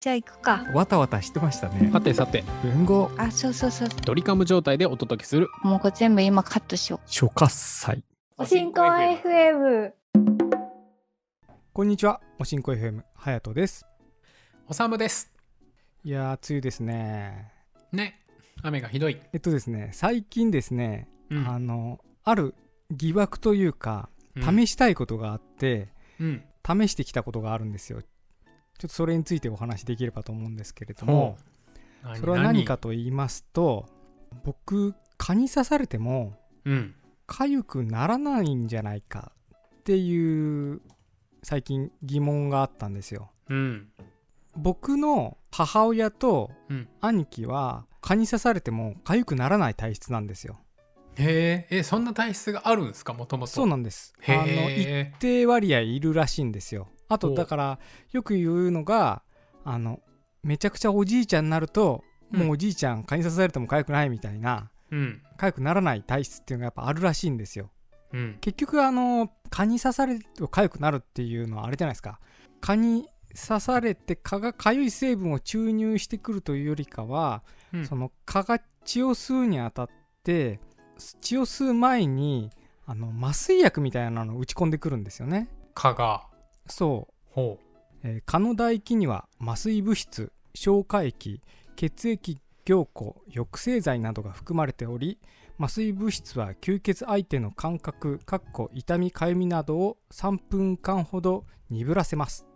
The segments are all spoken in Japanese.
じゃあ行くか。わたわたしてましたね。さてさて、文豪あ、そうそうそう。ドリカム状態でお届けする。もうこれ全部今カットしよ初喝祭。おしんこ FM。こんにちは、おしんこ FM はやとです。おさむです。いやー、梅雨ですね。ね。雨がひどい。えっとですね、最近ですね、うんあの、ある疑惑というか、うん試したいことがあって、うん。試してきたことがあるんですよ。ちょっとそれについてお話しできればと思うんですけれども、何それは何？かと言いますと、僕、蚊に刺されても、うん。痒くならないんじゃないかっていう、最近疑問があったんですよ。うん。僕の母親とうん。兄貴は蚊に刺されても痒くならない体質なんですよへえ、え、そんな体質があるんですか？もともと。そうなんですあへのえ一定割合いるらしいんですよあとだからよく言うのがあのめちゃくちゃおじいちゃんになると、うんもうおじいちゃん蚊に刺されても痒くないみたいなうん。痒くならない体質っていうのがやっぱあるらしいんですようん。結局あの蚊に刺されると痒くなるっていうのはあれじゃないですか蚊に刺されて蚊が痒い成分を注入してくるというよりかは、うんその蚊が血を吸うにあたって血を吸う前にあの麻酔薬みたいなのを打ち込んでくるんですよね蚊が。そう、ほえー蚊の唾液には麻酔物質消化液血液凝固抑制剤などが含まれており麻酔物質は吸血相手の感覚かっこ痛みかゆみなどを3分間ほど鈍らせます。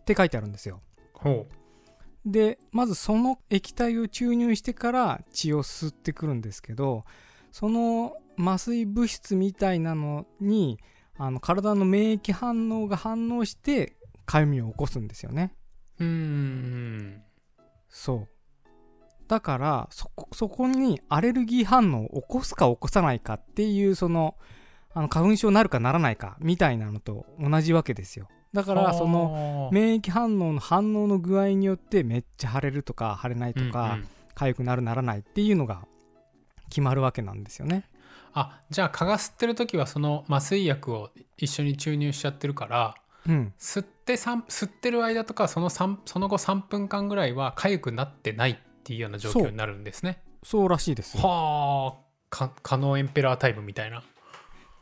って書いてあるんですよ。う。ほでまずその液体を注入してから血を吸ってくるんですけどその麻酔物質みたいなのにあの体の免疫反応が反応してかゆみを起こすんですよね。う。ん。そう。だからそこそこにアレルギー反応を起こすか起こさないかっていうそのあの花粉症になるかならないかみたいなのと同じわけですよ。だからそのの免疫反応の反応の具合によってめっちゃ腫れるとか腫れないとか痒くなるならないっていうのが決まるわけなんですよねあじゃあ蚊が吸ってる時はその麻酔薬を一緒に注入しちゃってるからうん吸って三吸ってる間とかその三その後3分間ぐらいは痒くなってないっていうような状況になるんですね。そうらしいですはあか蚊のエンペラータイムみたいな。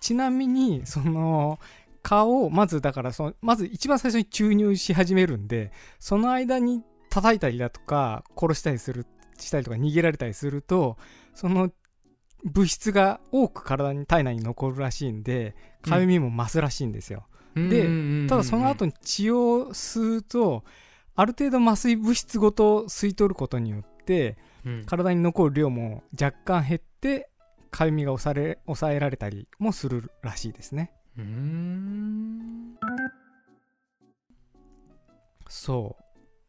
ちなみにその蚊をまずだからそのまず一番最初に注入し始めるんでその間に叩いたりだとか殺したりするしたりとか逃げられたりするとその物質が多く体に体内に残るらしいんでかゆみも増すらしいんですよ、でただその後にに血を吸うとある程度麻酔物質ごと吸い取ることによって体に残る量も若干減ってかゆみが抑えれ抑えられたりもするらしいですね。うそう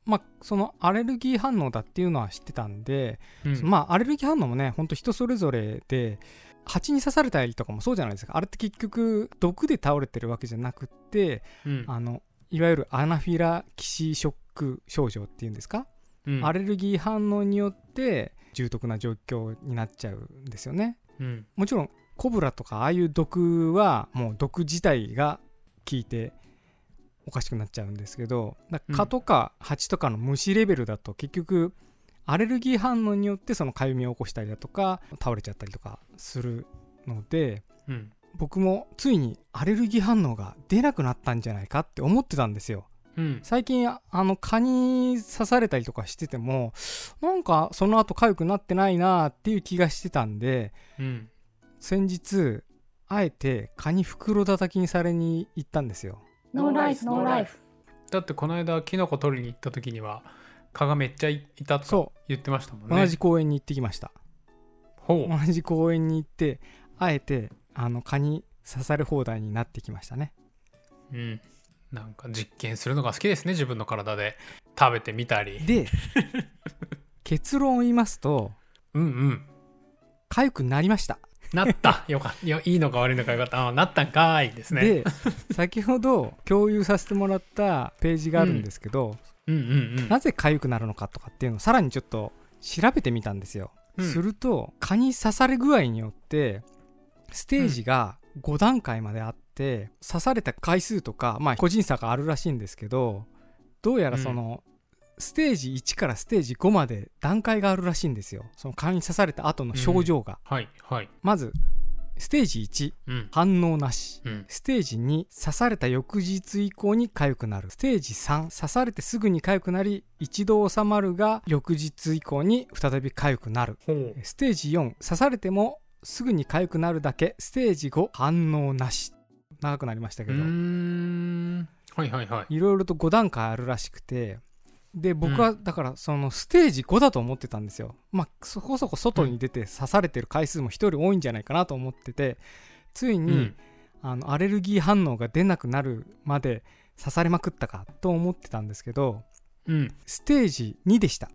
まあそのアレルギー反応だっていうのは知ってたんで、うん。まあアレルギー反応もねほんと人それぞれで蜂に刺されたりとかもそうじゃないですか。あれって結局毒で倒れてるわけじゃなくってうん。あのいわゆるアナフィラキシーショック症状っていうんですか、うん。アレルギー反応によって重篤な状況になっちゃうんですよね。うん。もちろんコブラとかああいう毒はもう毒自体が効いておかしくなっちゃうんですけど蚊とか蜂とかの虫レベルだと結局アレルギー反応によってそのかゆみを起こしたりだとか倒れちゃったりとかするのでうん。僕もついにアレルギー反応が出なくなったんじゃないかって思ってたんですよ。うん。最近ああの蚊に刺されたりとかしててもなんかその後痒くなってないなっていう気がしてたんでうん。先日あえて蚊に袋叩きにされに行ったんですよノーライフ、ノーライフ。だってこの間キノコ取りに行った時には蚊がめっちゃいいたと言ってましたもんう、ね。同じ公園に行ってきました。ほう。同じ公園に行ってあえてあの蚊に刺され放題になってきましたね。うん、なんか実験するのが好きですね自分の体で。食べてみたり。で 結論を言いますとうんうん。痒くなりましたなった。よかった。いやいいのか悪いのかよかった。あなったんかーいですね。で先ほど共有させてもらったページがあるんですけど、うんうんうん。なぜ痒くなるのかとかっていうのをさらにちょっと調べてみたんですよ、うん。すると蚊に刺され具合によってステージが5段階まであって、刺された回数とかまあ個人差があるらしいんですけどどうやらその、ステージ1からステージ5まで段階があるらしいんですよ。その蚊に刺された後の症状が、はいはい。まずステージ1うん。反応なし。うん。ステージ2刺された翌日以降に痒くなる。ステージ3刺されてすぐに痒くなり一度収まるが翌日以降に再び痒くなる。ステージ4刺されてもすぐに痒くなるだけ。ステージ5反応なし。長くなりましたけど。はいはいはい。いろいろと5段階あるらしくてで僕はだからそのステージ5だと思ってたんですよ。まあそこそこ外に出て刺されてる回数も一人多いんじゃないかなと思っててついに、うん。あのアレルギー反応が出なくなるまで刺されまくったかと思ってたんですけどうん。ステージ2でした。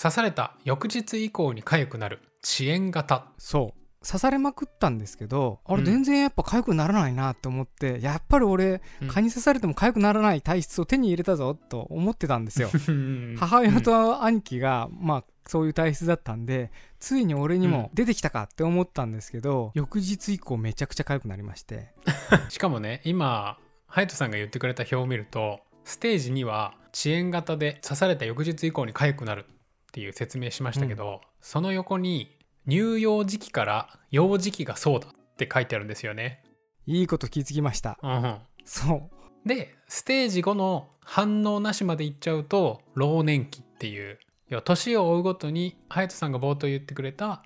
刺された翌日以降に痒くなる。遅延型。そう刺されまくったんですけどあれうん。全然やっぱ痒くならないなと思って、やっぱり俺うん。蚊に刺されても痒くならない体質を手に入れたぞと思ってたんですよ。うん。母親と兄貴が、まあそういう体質だったんでついに俺にも出てきたかって思ったんですけど、翌日以降めちゃくちゃ痒くなりまして。しかもね今ハヤトさんが言ってくれた表を見るとステージには遅延型で刺された翌日以降に痒くなるっていう説明しましたけど、その横に乳幼児期から幼児期がそうだって書いてあるんですよね。いいこと気づきました。うんうん。そう。でステージ5の反応なしまでいっちゃうと老年期っていう。年を追うごとに隼人さんが冒頭言ってくれた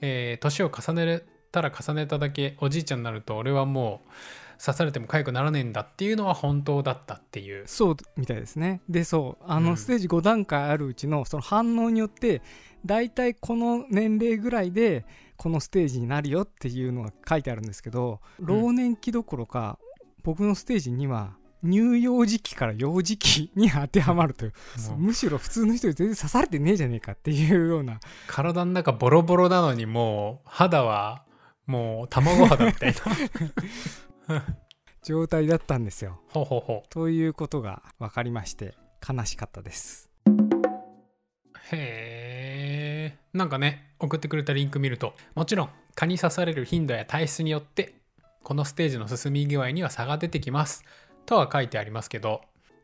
えー年を重ねたら重ねただけおじいちゃんになると俺はもう刺されても痒くならねえんだっていうのは本当だったっていう。そうみたいですね。でそうあうん。のステージ5段階あるうちのその反応によって大体この年齢ぐらいでこのステージになるよっていうのが書いてあるんですけど老年期どころか僕のステージには乳幼児期から幼児期に当てはまるというもうむしろ普通の人に全然刺されてねえじゃねえかっていうような。体の中ボロボロなのにもう肌はもう卵肌みたいな。状態だったんですよ。ほうほうほう。ということが分かりまして悲しかったです。へえ。なんかね、送ってくれたリンク見ると、もちろん蚊に刺される頻度や体質によって、このステージの進み具合には差が出てきます。とは書いてありますけど、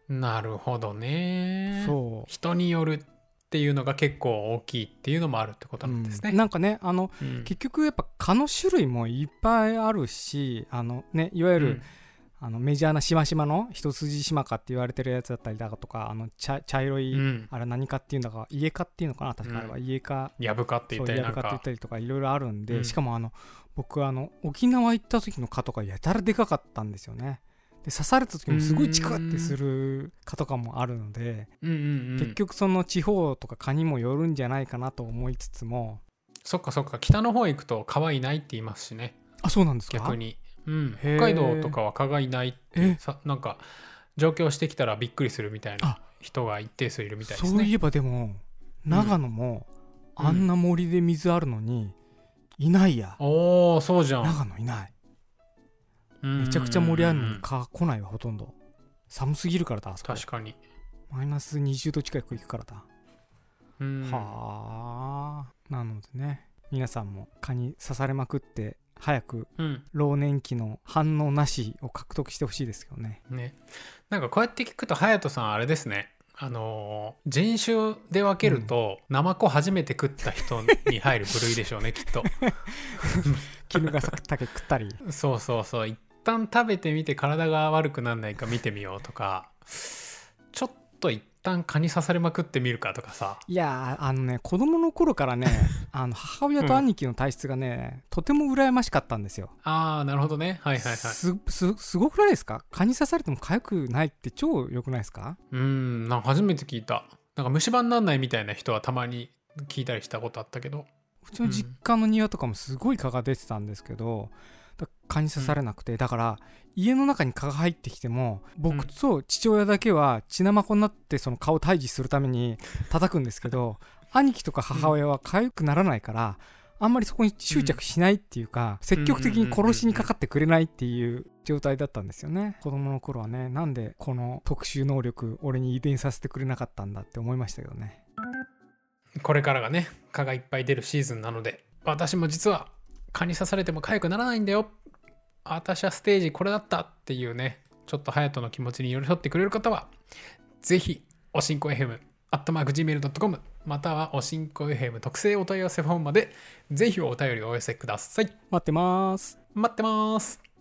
なるほどね。そう人によるっていうのが結構大きいっていうのもあるってことなんですね。うん。なんかねあのうん。結局やっぱ蚊の種類もいっぱいあるしあのねいわゆる、うん。あのメジャーなしましまの一筋しまかって言われてるやつだったりだとかあの茶茶色い、うん。あれ何かっていうんだか家蚊っていうのかな確かあれは、うん。家蚊やぶかって言ったりやるか。って言ったりとかいろいろあるんで、うん。しかもあの僕あの沖縄行った時の蚊とかやたらでかかったんですよねで刺された時もすごいチクってする蚊とかもあるので、うんうんうん。結局その地方とか蚊にもよるんじゃないかなと思いつつも。そっかそっか北の方行くと蚊はいないって言いますしね。あそうなんですか？逆に、うん、北海道とかは蚊がいないってえ？さなんか上京してきたらびっくりするみたいなあ人が一定数いるみたいですね。そういえばでも長野もうん。あんな森で水あるのにいないや、おおそうじゃん。長野いないめめちゃくちゃ森あるのに蚊来ないわほとんど。寒すぎるからだあそこ。確かに、マイナス20度近く行くからだ、うん、はあ。なのでね皆さんも蚊に刺されまくって早くうん。老年期の反応なしを獲得してほしいですけどね。ね。なんかこうやって聞くと隼人さんあれですね。あのー人種で分けると、ナマコ初めて食った人に入る部類でしょうねきっと絹が竹食ったりそうそうそう一旦食べてみて体が悪くなんないか見てみようとかちょっと一旦蚊に刺されまくってみるかとかさ。いやーあのね子供の頃からね あの母親と兄貴の体質がね、とても羨ましかったんですよ。ああなるほどね。はいはいはい。すすすごくないですか？蚊に刺されても痒くないって超良くないですか？うんなんか初めて聞いた。なんか虫歯になんないみたいな人はたまに聞いたりしたことあったけど。うちの実家の庭とかもすごい蚊が出てたんですけどだ蚊に刺されなくて、だから家の中に蚊が入ってきても僕と父親だけは血生になってその蚊を退治するために叩くんですけど 兄貴とか母親は痒くならないからあんまりそこに執着しないっていうか、積極的に殺しにかかってくれないっていう状態だったんですよね。子供の頃はねなんでこの特殊能力俺に遺伝させてくれなかったんだって思いましたけどね。これからがね蚊がいっぱい出るシーズンなので私も実は蚊に刺されても痒くならないんだよ。私はステージこれだったっていうねちょっと隼人の気持ちに寄り添ってくれる方はぜひおしんこ FM アットマーク Gmail.com またはおしんこ FM 特製お問い合わせフォームまでぜひお便りをお寄せください。待ってます。待ってます